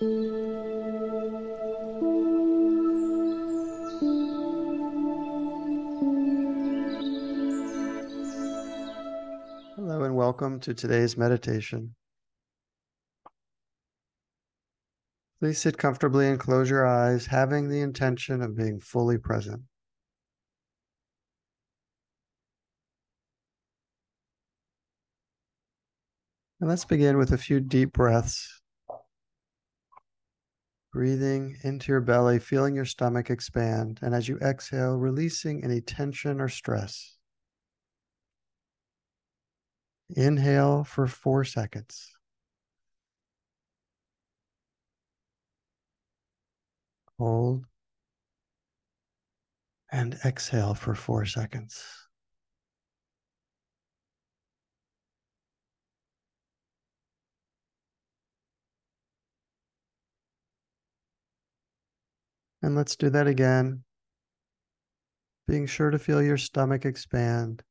Hello, and welcome to today's meditation. Please sit comfortably and close your eyes, having the intention of being fully present. And let's begin with a few deep breaths. Breathing into your belly, feeling your stomach expand, and as you exhale, releasing any tension or stress. Inhale for four seconds. Hold. And exhale for four seconds. And let's do that again. Being sure to feel your stomach expand.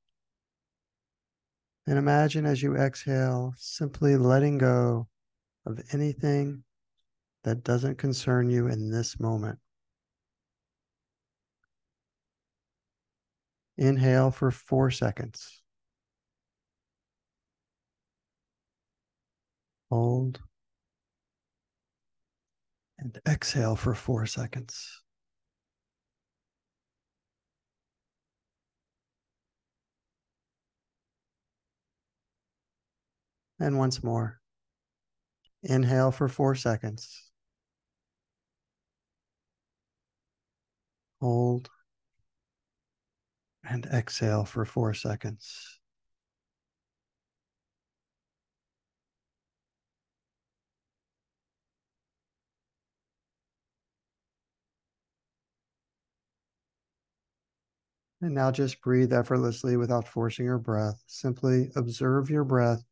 And imagine as you exhale, simply letting go of anything that doesn't concern you in this moment. Inhale for four seconds. Hold. And exhale for four seconds. And once more. Inhale for four seconds. Hold. And exhale for four seconds. And now just breathe effortlessly without forcing your breath. Simply observe your breath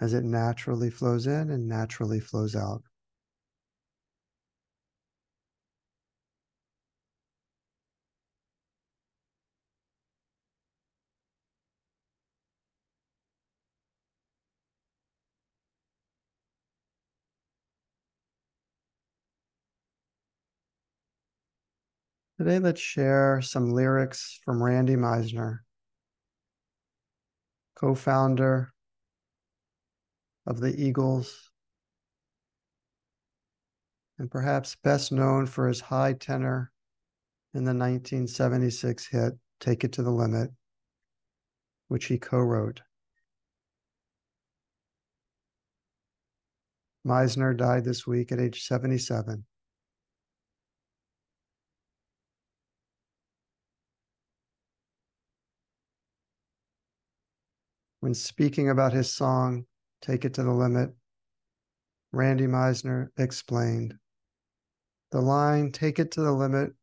as it naturally flows in and naturally flows out. Today, let's share some lyrics from Randy Meisner, co founder of the Eagles, and perhaps best known for his high tenor in the 1976 hit Take It to the Limit, which he co wrote. Meisner died this week at age 77. When speaking about his song, Take It to the Limit, Randy Meisner explained the line, Take It to the Limit,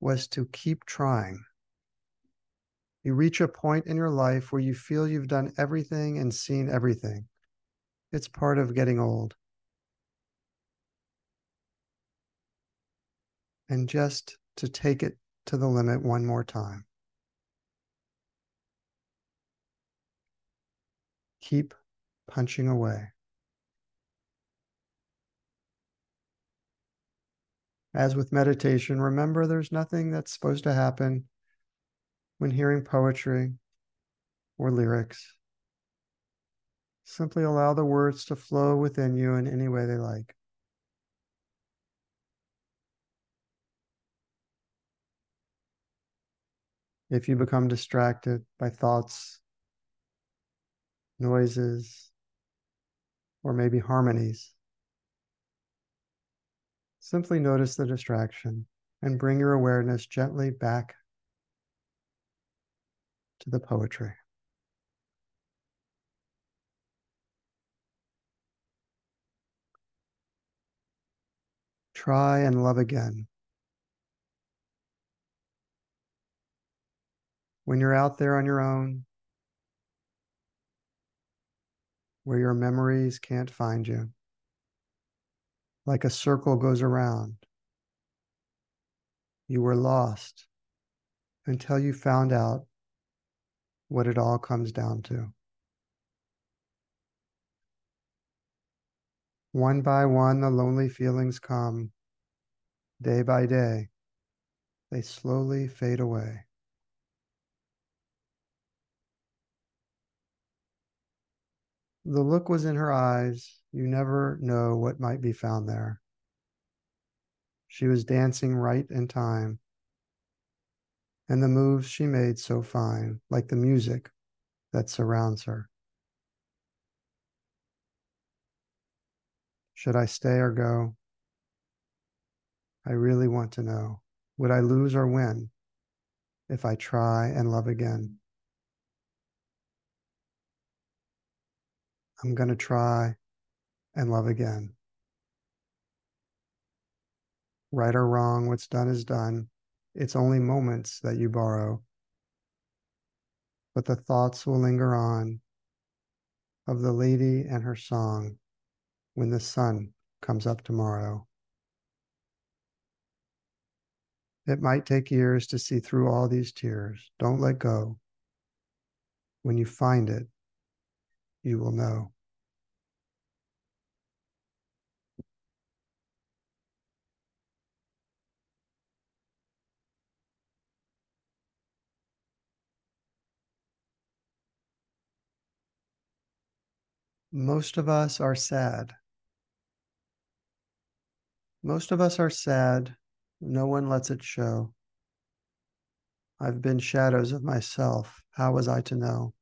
was to keep trying. You reach a point in your life where you feel you've done everything and seen everything. It's part of getting old. And just to take it to the limit one more time. Keep punching away. As with meditation, remember there's nothing that's supposed to happen when hearing poetry or lyrics. Simply allow the words to flow within you in any way they like. If you become distracted by thoughts noises, or maybe harmonies. Simply notice the distraction and bring your awareness gently back to the poetry. Try and love again. When you're out there on your own, where your memories can't find you. Like a circle goes around. You were lost until you found out what it all comes down to. One by one, the lonely feelings come. Day by day, they slowly fade away. The look was in her eyes. You never know what might be found there. She was dancing right in time. And the moves she made so fine, like the music that surrounds her. Should I stay or go? I really want to know. Would I lose or win if I try and love again? I'm going to try and love again. Right or wrong, what's done is done. It's only moments that you borrow. But the thoughts will linger on of the lady and her song when the sun comes up tomorrow. It might take years to see through all these tears. Don't let go. When you find it, you will know. Most of us are sad. Most of us are sad. No one lets it show. I've been shadows of myself. How was I to know?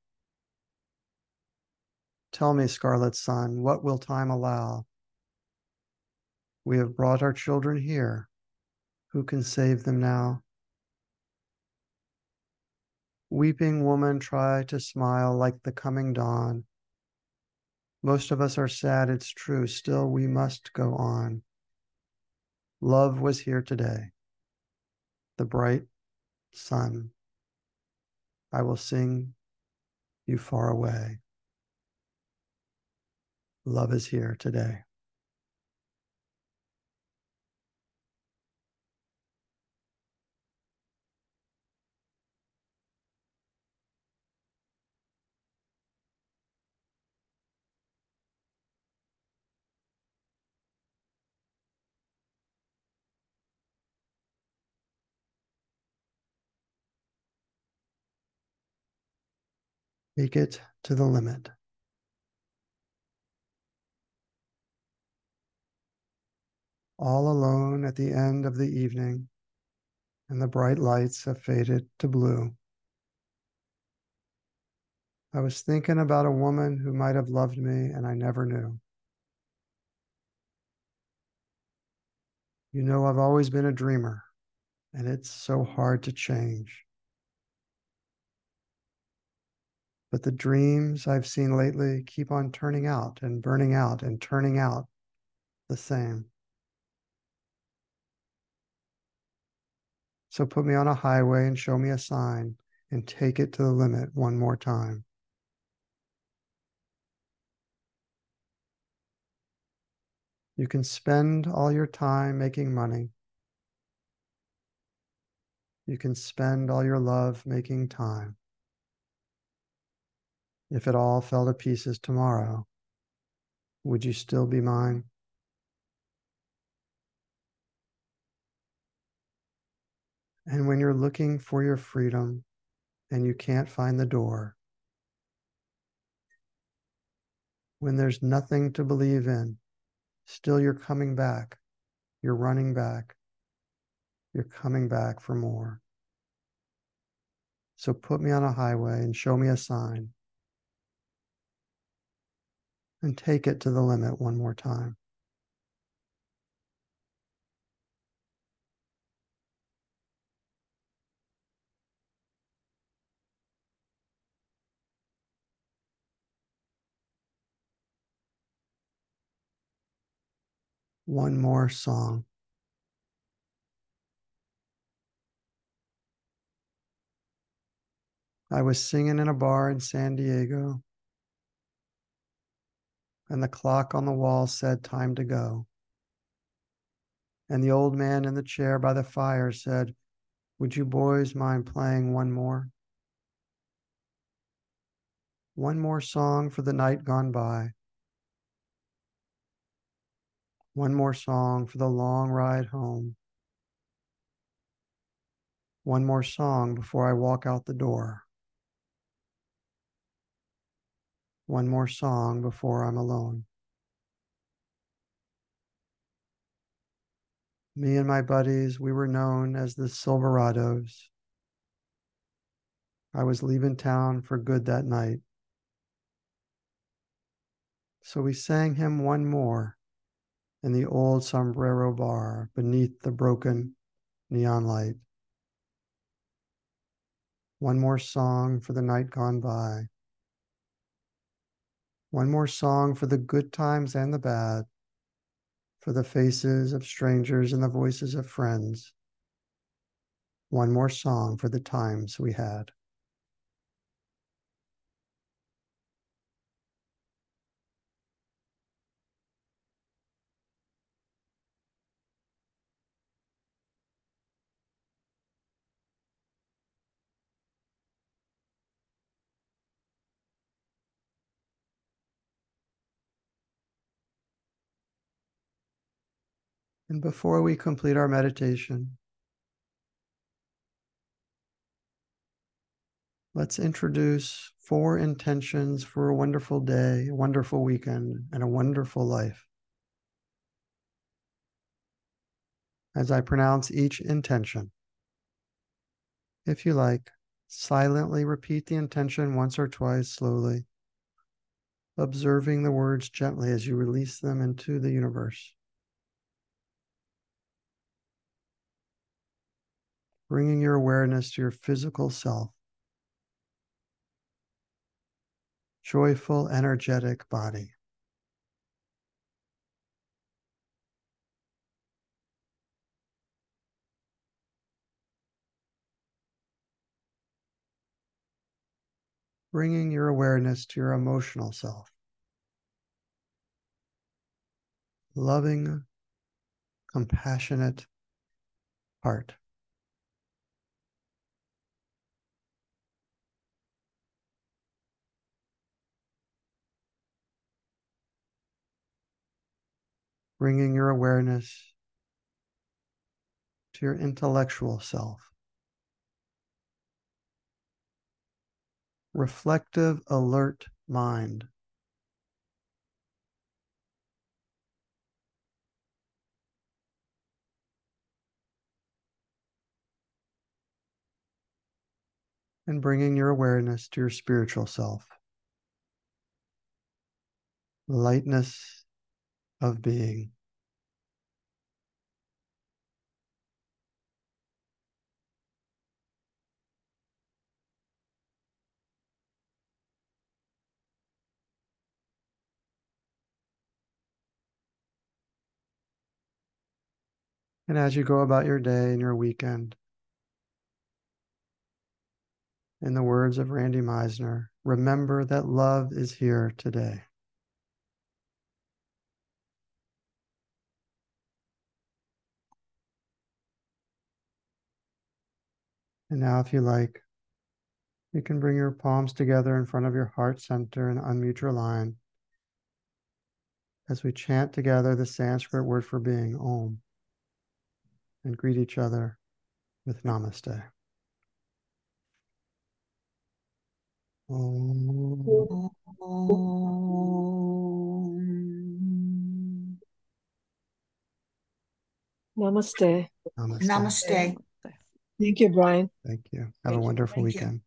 Tell me, Scarlet Sun, what will time allow? We have brought our children here. Who can save them now? Weeping woman, try to smile like the coming dawn. Most of us are sad, it's true. Still, we must go on. Love was here today. The bright sun. I will sing you far away. Love is here today. Take it to the limit. All alone at the end of the evening, and the bright lights have faded to blue. I was thinking about a woman who might have loved me and I never knew. You know, I've always been a dreamer, and it's so hard to change. But the dreams I've seen lately keep on turning out and burning out and turning out the same. So put me on a highway and show me a sign and take it to the limit one more time. You can spend all your time making money. You can spend all your love making time. If it all fell to pieces tomorrow, would you still be mine? And when you're looking for your freedom and you can't find the door, when there's nothing to believe in, still you're coming back, you're running back, you're coming back for more. So put me on a highway and show me a sign and take it to the limit one more time. One more song. I was singing in a bar in San Diego, and the clock on the wall said, Time to go. And the old man in the chair by the fire said, Would you boys mind playing one more? One more song for the night gone by. One more song for the long ride home. One more song before I walk out the door. One more song before I'm alone. Me and my buddies, we were known as the Silverados. I was leaving town for good that night. So we sang him one more in the old sombrero bar beneath the broken neon light. One more song for the night gone by. One more song for the good times and the bad, for the faces of strangers and the voices of friends. One more song for the times we had. And before we complete our meditation, let's introduce four intentions for a wonderful day, a wonderful weekend, and a wonderful life. As I pronounce each intention, if you like, silently repeat the intention once or twice slowly, observing the words gently as you release them into the universe. Bringing your awareness to your physical self. Joyful, energetic body. Bringing your awareness to your emotional self. Loving, compassionate heart. Bringing your awareness to your intellectual self. Reflective, alert mind. And bringing your awareness to your spiritual self. Lightness, of being. And as you go about your day and your weekend, in the words of Randy Meisner, remember that love is here today. And now, if you like, you can bring your palms together in front of your heart center and unmute your line as we chant together the Sanskrit word for being, Om, and greet each other with Namaste. Om. Namaste. Namaste. Namaste. Thank you, Brian. Thank you. Have Thank a you. wonderful Thank you. weekend.